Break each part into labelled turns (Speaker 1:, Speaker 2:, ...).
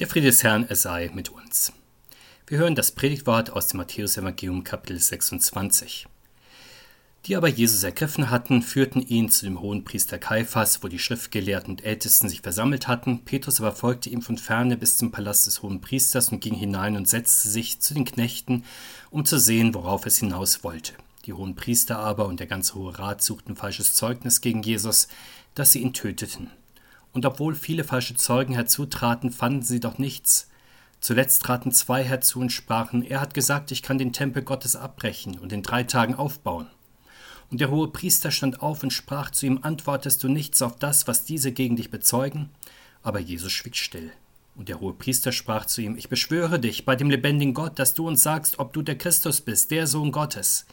Speaker 1: Der Friede des Herrn, er sei mit uns. Wir hören das Predigtwort aus dem Matthäus-Evangelium, Kapitel 26. Die aber Jesus ergriffen hatten, führten ihn zu dem hohen Priester Kaiphas, wo die Schriftgelehrten und Ältesten sich versammelt hatten. Petrus aber folgte ihm von ferne bis zum Palast des hohen Priesters und ging hinein und setzte sich zu den Knechten, um zu sehen, worauf es hinaus wollte. Die hohen Priester aber und der ganze Hohe Rat suchten falsches Zeugnis gegen Jesus, dass sie ihn töteten. Und obwohl viele falsche Zeugen herzutraten, fanden sie doch nichts. Zuletzt traten zwei herzu und sprachen, er hat gesagt, ich kann den Tempel Gottes abbrechen und in drei Tagen aufbauen. Und der hohe Priester stand auf und sprach zu ihm, antwortest du nichts auf das, was diese gegen dich bezeugen? Aber Jesus schwieg still. Und der hohe Priester sprach zu ihm, ich beschwöre dich bei dem lebendigen Gott, dass du uns sagst, ob du der Christus bist, der Sohn Gottes.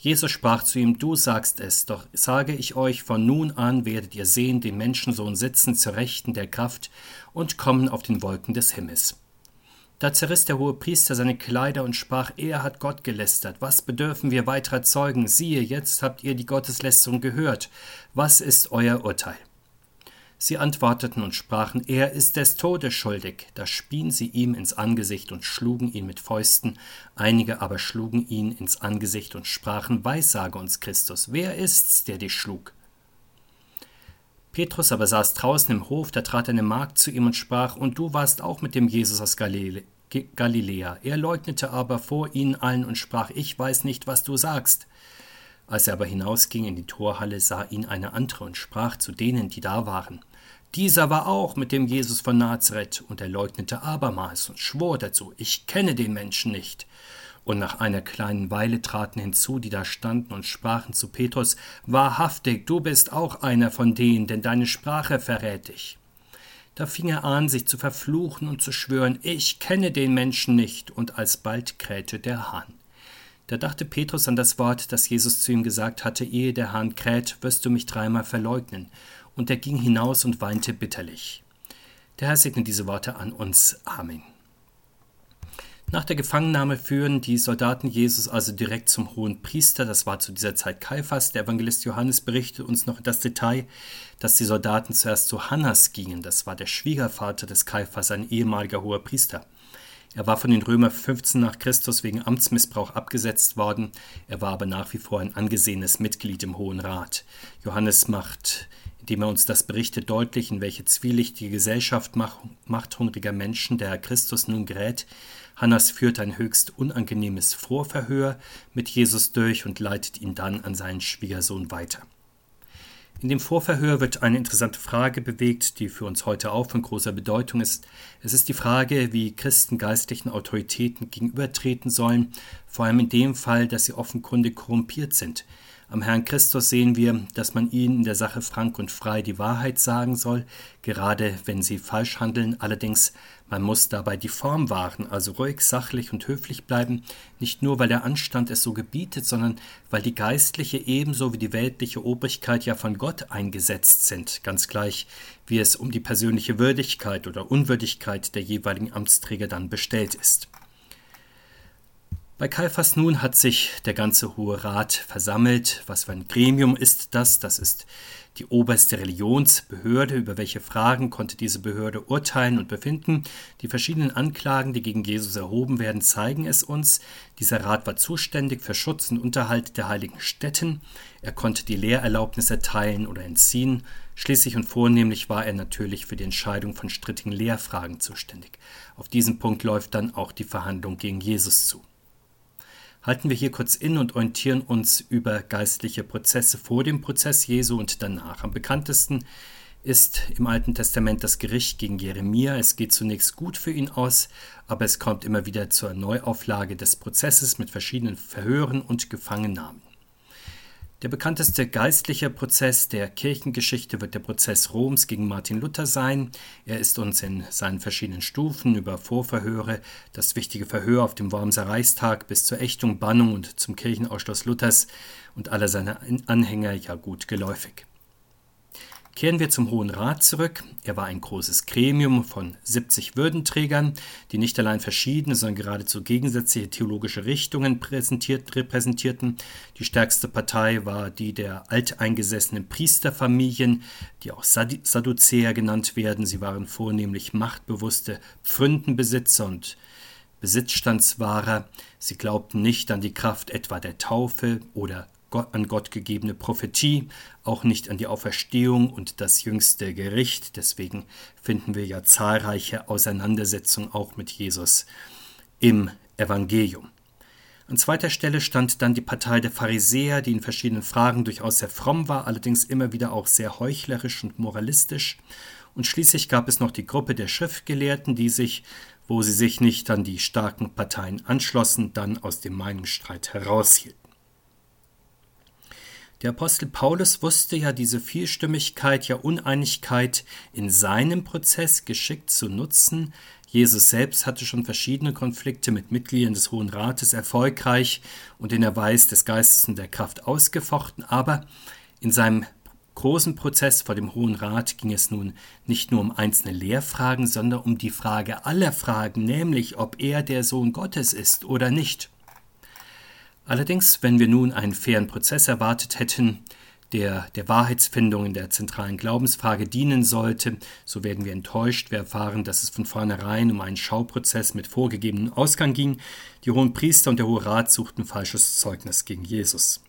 Speaker 1: Jesus sprach zu ihm, du sagst es, doch sage ich euch, von nun an werdet ihr sehen den Menschensohn sitzen zur Rechten der Kraft und kommen auf den Wolken des Himmels. Da zerriss der hohe Priester seine Kleider und sprach, er hat Gott gelästert, was bedürfen wir weiterer Zeugen? Siehe, jetzt habt ihr die Gotteslästerung gehört, was ist euer Urteil? Sie antworteten und sprachen, er ist des Todes schuldig. Da spien sie ihm ins Angesicht und schlugen ihn mit Fäusten, einige aber schlugen ihn ins Angesicht und sprachen, Weissage uns Christus, wer ist's, der dich schlug? Petrus aber saß draußen im Hof, da trat eine Magd zu ihm und sprach, und du warst auch mit dem Jesus aus Galiläa. Er leugnete aber vor ihnen allen und sprach, ich weiß nicht, was du sagst. Als er aber hinausging in die Torhalle, sah ihn eine andere und sprach zu denen, die da waren, dieser war auch mit dem Jesus von Nazareth, und er leugnete abermals und schwor dazu, ich kenne den Menschen nicht. Und nach einer kleinen Weile traten hinzu, die da standen und sprachen zu Petrus, Wahrhaftig, du bist auch einer von denen, denn deine Sprache verrät dich. Da fing er an, sich zu verfluchen und zu schwören, ich kenne den Menschen nicht, und alsbald krähte der Hahn. Da dachte Petrus an das Wort, das Jesus zu ihm gesagt hatte, ehe der Hahn kräht, wirst du mich dreimal verleugnen und er ging hinaus und weinte bitterlich. Der Herr segne diese Worte an uns. Amen. Nach der Gefangennahme führen die Soldaten Jesus also direkt zum hohen Priester. Das war zu dieser Zeit Kaiphas. Der Evangelist Johannes berichtet uns noch das Detail, dass die Soldaten zuerst zu Hannas gingen. Das war der Schwiegervater des Kaiphas, ein ehemaliger hoher Priester. Er war von den Römern 15 nach Christus wegen Amtsmissbrauch abgesetzt worden. Er war aber nach wie vor ein angesehenes Mitglied im Hohen Rat. Johannes macht indem er uns das berichtet, deutlich, in welche zwielichtige Gesellschaft machthungriger Menschen der Herr Christus nun gerät. Hannas führt ein höchst unangenehmes Vorverhör mit Jesus durch und leitet ihn dann an seinen Schwiegersohn weiter. In dem Vorverhör wird eine interessante Frage bewegt, die für uns heute auch von großer Bedeutung ist. Es ist die Frage, wie Christen geistlichen Autoritäten gegenübertreten sollen, vor allem in dem Fall, dass sie offenkundig korrumpiert sind. Am Herrn Christus sehen wir, dass man ihnen in der Sache frank und frei die Wahrheit sagen soll, gerade wenn sie falsch handeln. Allerdings, man muss dabei die Form wahren, also ruhig, sachlich und höflich bleiben, nicht nur weil der Anstand es so gebietet, sondern weil die geistliche ebenso wie die weltliche Obrigkeit ja von Gott eingesetzt sind, ganz gleich, wie es um die persönliche Würdigkeit oder Unwürdigkeit der jeweiligen Amtsträger dann bestellt ist. Bei Kaiphas nun hat sich der ganze Hohe Rat versammelt. Was für ein Gremium ist das? Das ist die oberste Religionsbehörde. Über welche Fragen konnte diese Behörde urteilen und befinden? Die verschiedenen Anklagen, die gegen Jesus erhoben werden, zeigen es uns. Dieser Rat war zuständig für Schutz und Unterhalt der heiligen Stätten. Er konnte die Lehrerlaubnis erteilen oder entziehen. Schließlich und vornehmlich war er natürlich für die Entscheidung von strittigen Lehrfragen zuständig. Auf diesen Punkt läuft dann auch die Verhandlung gegen Jesus zu halten wir hier kurz in und orientieren uns über geistliche Prozesse vor dem Prozess Jesu und danach. Am bekanntesten ist im Alten Testament das Gericht gegen Jeremia. Es geht zunächst gut für ihn aus, aber es kommt immer wieder zur Neuauflage des Prozesses mit verschiedenen Verhören und Gefangennahmen. Der bekannteste geistliche Prozess der Kirchengeschichte wird der Prozess Roms gegen Martin Luther sein. Er ist uns in seinen verschiedenen Stufen über Vorverhöre, das wichtige Verhör auf dem Wormser Reichstag bis zur Ächtung, Bannung und zum Kirchenausschluss Luthers und aller seiner Anhänger ja gut geläufig. Kehren wir zum Hohen Rat zurück. Er war ein großes Gremium von 70 Würdenträgern, die nicht allein verschiedene, sondern geradezu gegensätzliche theologische Richtungen repräsentierten. Die stärkste Partei war die der alteingesessenen Priesterfamilien, die auch Sadduzäer genannt werden. Sie waren vornehmlich machtbewusste Pfründenbesitzer und Besitzstandswahrer. Sie glaubten nicht an die Kraft etwa der Taufe oder an Gott gegebene Prophetie, auch nicht an die Auferstehung und das jüngste Gericht. Deswegen finden wir ja zahlreiche Auseinandersetzungen auch mit Jesus im Evangelium. An zweiter Stelle stand dann die Partei der Pharisäer, die in verschiedenen Fragen durchaus sehr fromm war, allerdings immer wieder auch sehr heuchlerisch und moralistisch. Und schließlich gab es noch die Gruppe der Schriftgelehrten, die sich, wo sie sich nicht an die starken Parteien anschlossen, dann aus dem Meinungsstreit heraushielten. Der Apostel Paulus wusste ja diese Vielstimmigkeit, ja Uneinigkeit in seinem Prozess geschickt zu nutzen. Jesus selbst hatte schon verschiedene Konflikte mit Mitgliedern des Hohen Rates erfolgreich und in der Weis des Geistes und der Kraft ausgefochten, aber in seinem großen Prozess vor dem Hohen Rat ging es nun nicht nur um einzelne Lehrfragen, sondern um die Frage aller Fragen, nämlich ob er der Sohn Gottes ist oder nicht. Allerdings, wenn wir nun einen fairen Prozess erwartet hätten, der der Wahrheitsfindung in der zentralen Glaubensfrage dienen sollte, so werden wir enttäuscht. Wir erfahren, dass es von vornherein um einen Schauprozess mit vorgegebenem Ausgang ging. Die hohen Priester und der Hohe Rat suchten falsches Zeugnis gegen Jesus.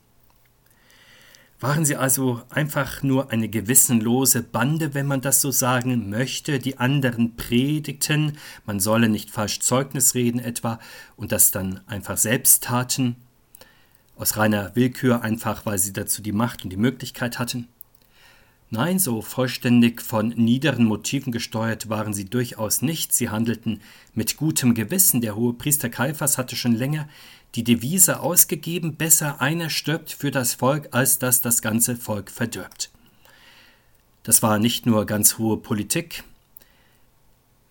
Speaker 1: Waren sie also einfach nur eine gewissenlose Bande, wenn man das so sagen möchte, die anderen predigten, man solle nicht falsch Zeugnis reden etwa, und das dann einfach selbst taten? Aus reiner Willkür, einfach weil sie dazu die Macht und die Möglichkeit hatten? Nein, so vollständig von niederen Motiven gesteuert waren sie durchaus nicht. Sie handelten mit gutem Gewissen. Der hohe Priester Kaiphas hatte schon länger die Devise ausgegeben: Besser einer stirbt für das Volk, als dass das ganze Volk verdirbt. Das war nicht nur ganz hohe Politik,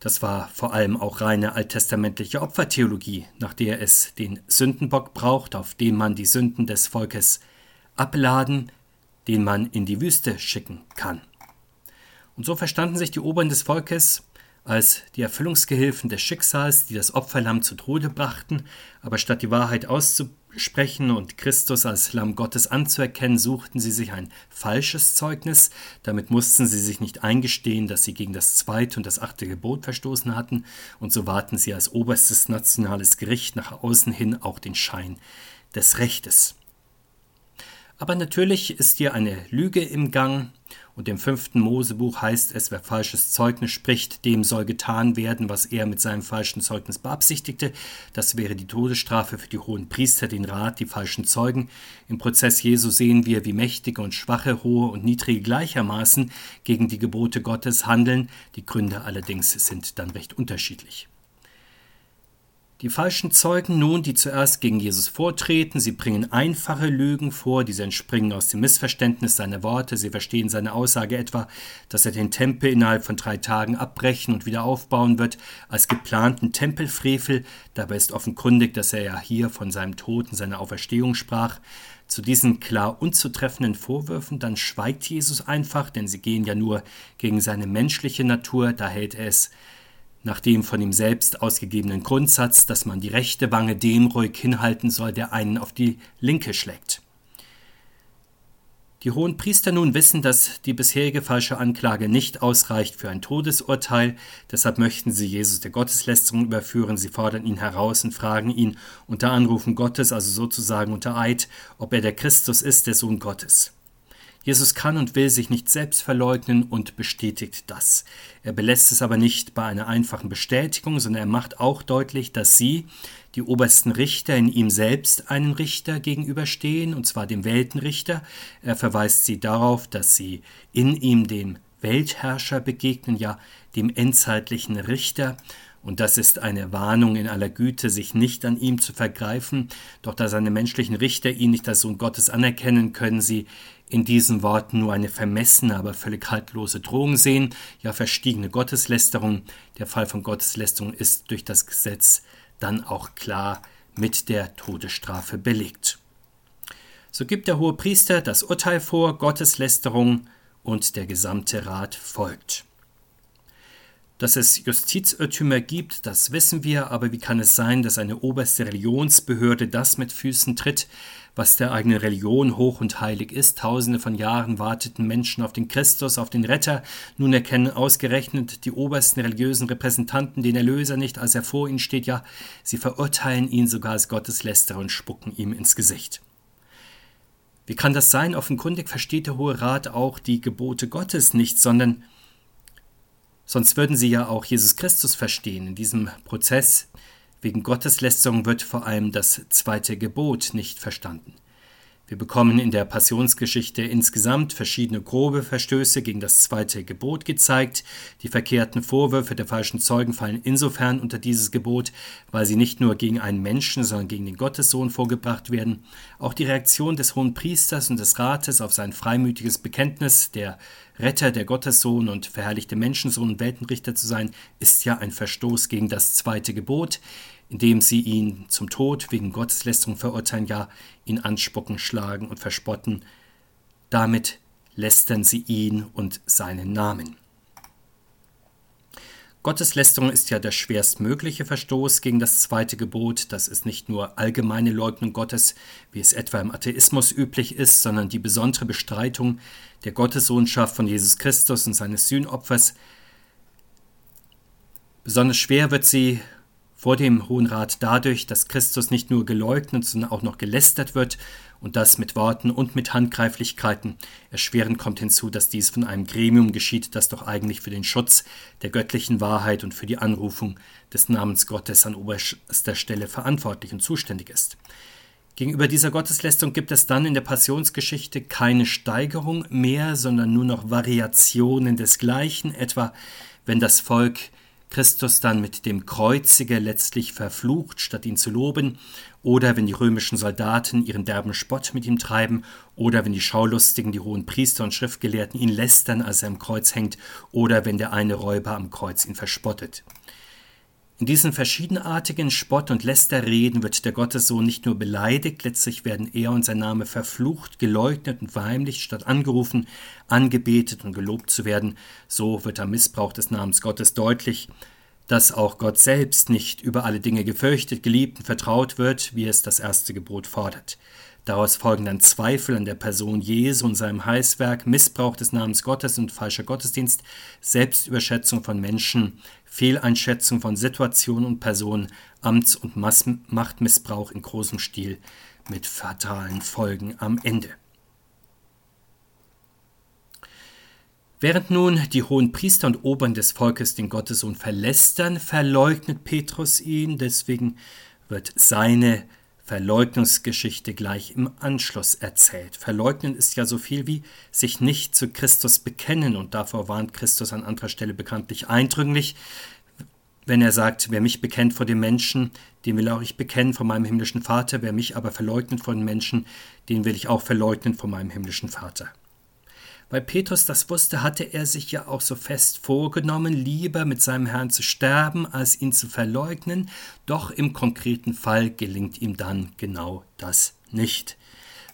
Speaker 1: das war vor allem auch reine alttestamentliche Opfertheologie, nach der es den Sündenbock braucht, auf dem man die Sünden des Volkes abladen, den man in die Wüste schicken kann. Und so verstanden sich die Oberen des Volkes als die Erfüllungsgehilfen des Schicksals, die das Opferlamm zu Tode brachten, aber statt die Wahrheit auszubrechen, sprechen und Christus als Lamm Gottes anzuerkennen, suchten sie sich ein falsches Zeugnis. Damit mussten sie sich nicht eingestehen, dass sie gegen das zweite und das achte Gebot verstoßen hatten, und so wahrten sie als oberstes nationales Gericht nach außen hin auch den Schein des Rechtes. Aber natürlich ist hier eine Lüge im Gang, und im fünften Mosebuch heißt es, wer falsches Zeugnis spricht, dem soll getan werden, was er mit seinem falschen Zeugnis beabsichtigte. Das wäre die Todesstrafe für die hohen Priester, den Rat, die falschen Zeugen. Im Prozess Jesu sehen wir, wie mächtige und schwache, hohe und niedrige gleichermaßen gegen die Gebote Gottes handeln. Die Gründe allerdings sind dann recht unterschiedlich. Die falschen Zeugen nun, die zuerst gegen Jesus vortreten, sie bringen einfache Lügen vor, diese entspringen aus dem Missverständnis seiner Worte, sie verstehen seine Aussage etwa, dass er den Tempel innerhalb von drei Tagen abbrechen und wieder aufbauen wird, als geplanten Tempelfrevel, dabei ist offenkundig, dass er ja hier von seinem Tod und seiner Auferstehung sprach. Zu diesen klar unzutreffenden Vorwürfen dann schweigt Jesus einfach, denn sie gehen ja nur gegen seine menschliche Natur, da hält er es nach dem von ihm selbst ausgegebenen Grundsatz, dass man die rechte Wange dem ruhig hinhalten soll, der einen auf die linke schlägt. Die hohen Priester nun wissen, dass die bisherige falsche Anklage nicht ausreicht für ein Todesurteil, deshalb möchten sie Jesus der Gotteslästerung überführen, sie fordern ihn heraus und fragen ihn unter Anrufen Gottes, also sozusagen unter Eid, ob er der Christus ist, der Sohn Gottes. Jesus kann und will sich nicht selbst verleugnen und bestätigt das. Er belässt es aber nicht bei einer einfachen Bestätigung, sondern er macht auch deutlich, dass sie, die obersten Richter, in ihm selbst einen Richter gegenüberstehen, und zwar dem Weltenrichter. Er verweist sie darauf, dass sie in ihm dem Weltherrscher begegnen, ja dem endzeitlichen Richter, und das ist eine Warnung in aller Güte, sich nicht an ihm zu vergreifen, doch da seine menschlichen Richter ihn nicht als Sohn Gottes anerkennen, können sie in diesen Worten nur eine vermessene, aber völlig haltlose Drohung sehen, ja verstiegene Gotteslästerung. Der Fall von Gotteslästerung ist durch das Gesetz dann auch klar mit der Todesstrafe belegt. So gibt der hohe Priester das Urteil vor, Gotteslästerung und der gesamte Rat folgt. Dass es Justizirrtümer gibt, das wissen wir, aber wie kann es sein, dass eine oberste Religionsbehörde das mit Füßen tritt, was der eigenen Religion hoch und heilig ist? Tausende von Jahren warteten Menschen auf den Christus, auf den Retter. Nun erkennen ausgerechnet die obersten religiösen Repräsentanten den Erlöser nicht, als er vor ihnen steht. Ja, sie verurteilen ihn sogar als Gotteslästerer und spucken ihm ins Gesicht. Wie kann das sein? Offenkundig versteht der Hohe Rat auch die Gebote Gottes nicht, sondern Sonst würden sie ja auch Jesus Christus verstehen. In diesem Prozess wegen Gotteslästerung wird vor allem das zweite Gebot nicht verstanden. Wir bekommen in der Passionsgeschichte insgesamt verschiedene grobe Verstöße gegen das zweite Gebot gezeigt. Die verkehrten Vorwürfe der falschen Zeugen fallen insofern unter dieses Gebot, weil sie nicht nur gegen einen Menschen, sondern gegen den Gottessohn vorgebracht werden. Auch die Reaktion des hohen Priesters und des Rates auf sein freimütiges Bekenntnis, der Retter, der Gottessohn und verherrlichte Menschensohn und Weltenrichter zu sein, ist ja ein Verstoß gegen das zweite Gebot indem sie ihn zum Tod wegen Gotteslästerung verurteilen, ja, ihn anspucken, schlagen und verspotten. Damit lästern sie ihn und seinen Namen. Gotteslästerung ist ja der schwerstmögliche Verstoß gegen das zweite Gebot. Das ist nicht nur allgemeine Leugnung Gottes, wie es etwa im Atheismus üblich ist, sondern die besondere Bestreitung der Gottessohnschaft von Jesus Christus und seines Sühnopfers. Besonders schwer wird sie vor dem Hohen Rat dadurch, dass Christus nicht nur geleugnet, sondern auch noch gelästert wird und das mit Worten und mit Handgreiflichkeiten. Erschwerend kommt hinzu, dass dies von einem Gremium geschieht, das doch eigentlich für den Schutz der göttlichen Wahrheit und für die Anrufung des Namens Gottes an oberster Stelle verantwortlich und zuständig ist. Gegenüber dieser Gotteslästerung gibt es dann in der Passionsgeschichte keine Steigerung mehr, sondern nur noch Variationen desgleichen, etwa wenn das Volk Christus dann mit dem Kreuziger letztlich verflucht, statt ihn zu loben, oder wenn die römischen Soldaten ihren derben Spott mit ihm treiben, oder wenn die Schaulustigen, die hohen Priester und Schriftgelehrten ihn lästern, als er am Kreuz hängt, oder wenn der eine Räuber am Kreuz ihn verspottet. In diesen verschiedenartigen Spott- und Lästerreden wird der Gottessohn nicht nur beleidigt, letztlich werden er und sein Name verflucht, geleugnet und verheimlicht, statt angerufen, angebetet und gelobt zu werden. So wird am Missbrauch des Namens Gottes deutlich, dass auch Gott selbst nicht über alle Dinge gefürchtet, geliebt und vertraut wird, wie es das erste Gebot fordert. Daraus folgen dann Zweifel an der Person Jesu und seinem Heißwerk, Missbrauch des Namens Gottes und falscher Gottesdienst, Selbstüberschätzung von Menschen, Fehleinschätzung von Situationen und Personen, Amts- und Machtmissbrauch in großem Stil mit fatalen Folgen am Ende. Während nun die hohen Priester und Obern des Volkes den Gottessohn verlästern, verleugnet Petrus ihn, deswegen wird seine Verleugnungsgeschichte gleich im Anschluss erzählt. Verleugnen ist ja so viel wie sich nicht zu Christus bekennen und davor warnt Christus an anderer Stelle bekanntlich eindringlich, wenn er sagt, wer mich bekennt vor dem Menschen, den will auch ich bekennen vor meinem himmlischen Vater, wer mich aber verleugnet vor den Menschen, den will ich auch verleugnen vor meinem himmlischen Vater. Weil Petrus das wusste, hatte er sich ja auch so fest vorgenommen, lieber mit seinem Herrn zu sterben, als ihn zu verleugnen, doch im konkreten Fall gelingt ihm dann genau das nicht.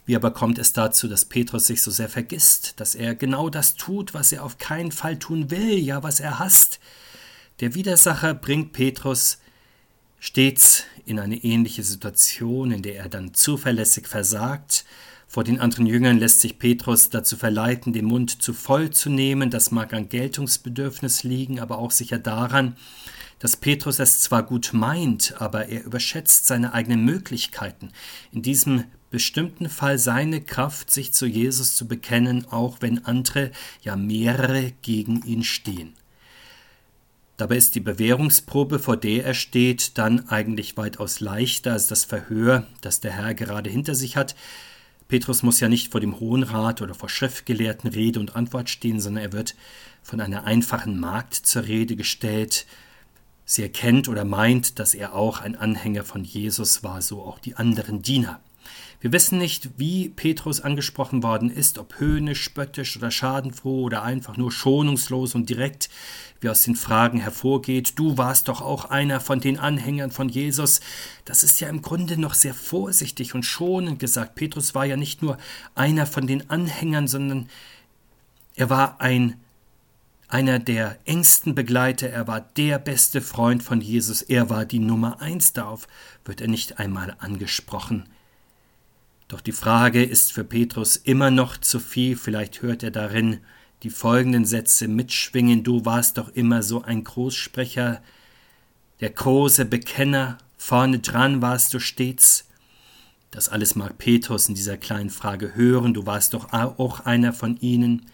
Speaker 1: Wie aber kommt es dazu, dass Petrus sich so sehr vergisst, dass er genau das tut, was er auf keinen Fall tun will, ja was er hasst? Der Widersacher bringt Petrus stets in eine ähnliche Situation, in der er dann zuverlässig versagt, vor den anderen Jüngern lässt sich Petrus dazu verleiten, den Mund zu voll zu nehmen. Das mag an Geltungsbedürfnis liegen, aber auch sicher daran, dass Petrus es zwar gut meint, aber er überschätzt seine eigenen Möglichkeiten. In diesem bestimmten Fall seine Kraft, sich zu Jesus zu bekennen, auch wenn andere, ja mehrere, gegen ihn stehen. Dabei ist die Bewährungsprobe, vor der er steht, dann eigentlich weitaus leichter als das Verhör, das der Herr gerade hinter sich hat. Petrus muss ja nicht vor dem Hohen Rat oder vor Schriftgelehrten Rede und Antwort stehen, sondern er wird von einer einfachen Magd zur Rede gestellt. Sie erkennt oder meint, dass er auch ein Anhänger von Jesus war, so auch die anderen Diener. Wir wissen nicht, wie Petrus angesprochen worden ist, ob höhnisch, spöttisch oder schadenfroh oder einfach nur schonungslos und direkt, wie aus den Fragen hervorgeht, du warst doch auch einer von den Anhängern von Jesus. Das ist ja im Grunde noch sehr vorsichtig und schonend gesagt. Petrus war ja nicht nur einer von den Anhängern, sondern Er war ein einer der engsten Begleiter, er war der beste Freund von Jesus, er war die Nummer eins, darauf wird er nicht einmal angesprochen. Doch die Frage ist für Petrus immer noch zu viel, vielleicht hört er darin die folgenden Sätze mitschwingen, du warst doch immer so ein Großsprecher, der große Bekenner, vorne dran warst du stets. Das alles mag Petrus in dieser kleinen Frage hören, du warst doch auch einer von ihnen.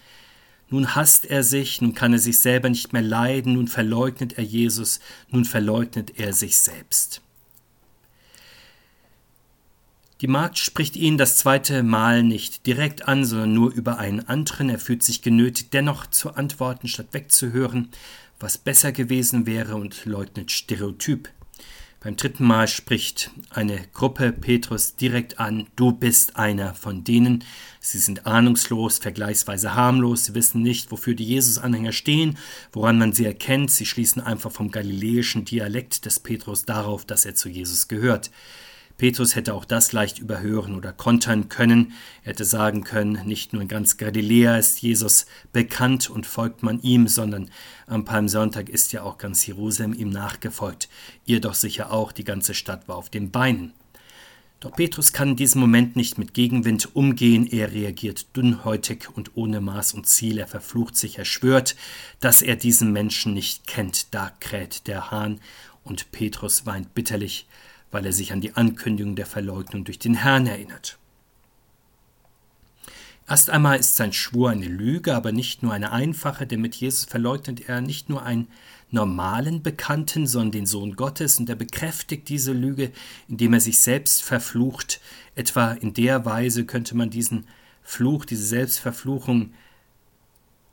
Speaker 1: Nun hasst er sich, nun kann er sich selber nicht mehr leiden, nun verleugnet er Jesus, nun verleugnet er sich selbst. Die Magd spricht ihn das zweite Mal nicht direkt an, sondern nur über einen anderen. Er fühlt sich genötigt, dennoch zu antworten, statt wegzuhören, was besser gewesen wäre und leugnet Stereotyp. Beim dritten Mal spricht eine Gruppe Petrus direkt an, du bist einer von denen. Sie sind ahnungslos, vergleichsweise harmlos, sie wissen nicht, wofür die Jesus-Anhänger stehen, woran man sie erkennt. Sie schließen einfach vom galiläischen Dialekt des Petrus darauf, dass er zu Jesus gehört. Petrus hätte auch das leicht überhören oder kontern können. Er hätte sagen können, nicht nur in ganz Galiläa ist Jesus bekannt und folgt man ihm, sondern am Palmsonntag ist ja auch ganz Jerusalem ihm nachgefolgt. Ihr doch sicher auch, die ganze Stadt war auf den Beinen. Doch Petrus kann in diesem Moment nicht mit Gegenwind umgehen, er reagiert dünnhäutig und ohne Maß und Ziel, er verflucht sich, er schwört, dass er diesen Menschen nicht kennt, da kräht der Hahn, und Petrus weint bitterlich, weil er sich an die Ankündigung der Verleugnung durch den Herrn erinnert. Erst einmal ist sein Schwur eine Lüge, aber nicht nur eine einfache, denn mit Jesus verleugnet er nicht nur einen normalen Bekannten, sondern den Sohn Gottes, und er bekräftigt diese Lüge, indem er sich selbst verflucht. Etwa in der Weise könnte man diesen Fluch, diese Selbstverfluchung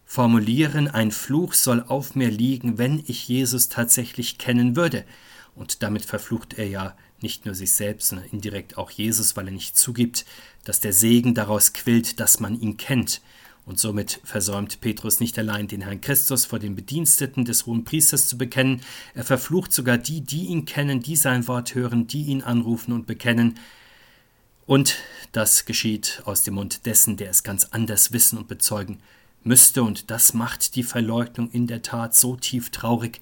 Speaker 1: formulieren, ein Fluch soll auf mir liegen, wenn ich Jesus tatsächlich kennen würde. Und damit verflucht er ja nicht nur sich selbst, sondern indirekt auch Jesus, weil er nicht zugibt, dass der Segen daraus quillt, dass man ihn kennt. Und somit versäumt Petrus nicht allein den Herrn Christus vor den Bediensteten des hohen Priesters zu bekennen, er verflucht sogar die, die ihn kennen, die sein Wort hören, die ihn anrufen und bekennen. Und das geschieht aus dem Mund dessen, der es ganz anders wissen und bezeugen müsste. Und das macht die Verleugnung in der Tat so tief traurig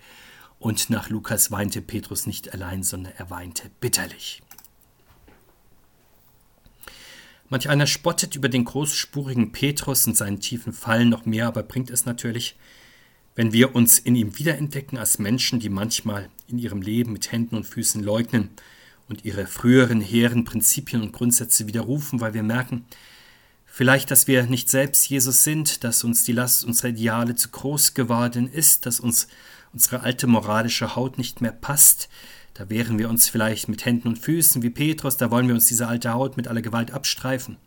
Speaker 1: und nach Lukas weinte Petrus nicht allein, sondern er weinte bitterlich. Manch einer spottet über den großspurigen Petrus und seinen tiefen Fallen noch mehr, aber bringt es natürlich, wenn wir uns in ihm wiederentdecken als Menschen, die manchmal in ihrem Leben mit Händen und Füßen leugnen und ihre früheren hehren Prinzipien und Grundsätze widerrufen, weil wir merken, vielleicht, dass wir nicht selbst Jesus sind, dass uns die Last unserer Ideale zu groß geworden ist, dass uns unsere alte moralische Haut nicht mehr passt. Da wehren wir uns vielleicht mit Händen und Füßen wie Petrus, da wollen wir uns diese alte Haut mit aller Gewalt abstreifen.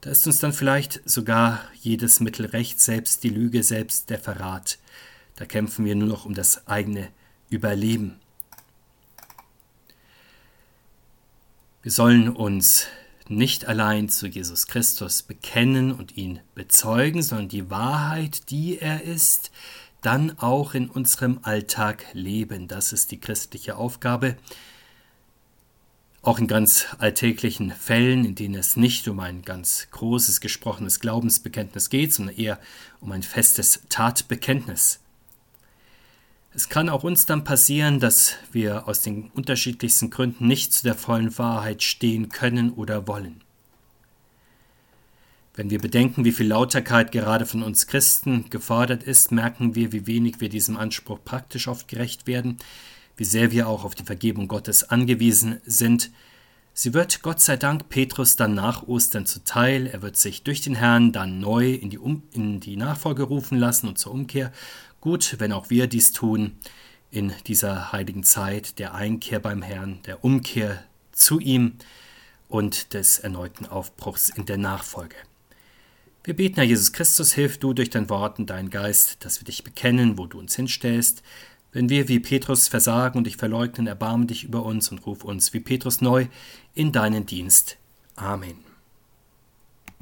Speaker 1: Da ist uns dann vielleicht sogar jedes Mittel recht, selbst die Lüge, selbst der Verrat. Da kämpfen wir nur noch um das eigene Überleben. Wir sollen uns nicht allein zu Jesus Christus bekennen und ihn bezeugen, sondern die Wahrheit, die er ist, dann auch in unserem Alltag leben. Das ist die christliche Aufgabe. Auch in ganz alltäglichen Fällen, in denen es nicht um ein ganz großes gesprochenes Glaubensbekenntnis geht, sondern eher um ein festes Tatbekenntnis. Es kann auch uns dann passieren, dass wir aus den unterschiedlichsten Gründen nicht zu der vollen Wahrheit stehen können oder wollen. Wenn wir bedenken, wie viel Lauterkeit gerade von uns Christen gefordert ist, merken wir, wie wenig wir diesem Anspruch praktisch oft gerecht werden, wie sehr wir auch auf die Vergebung Gottes angewiesen sind. Sie wird Gott sei Dank Petrus dann nach Ostern zuteil. Er wird sich durch den Herrn dann neu in die, um in die Nachfolge rufen lassen und zur Umkehr. Gut, wenn auch wir dies tun in dieser heiligen Zeit der Einkehr beim Herrn, der Umkehr zu ihm und des erneuten Aufbruchs in der Nachfolge. Wir beten, Herr Jesus Christus, hilf du durch dein Wort und deinen Geist, dass wir dich bekennen, wo du uns hinstellst. Wenn wir wie Petrus versagen und dich verleugnen, erbarme dich über uns und ruf uns wie Petrus neu in deinen Dienst. Amen.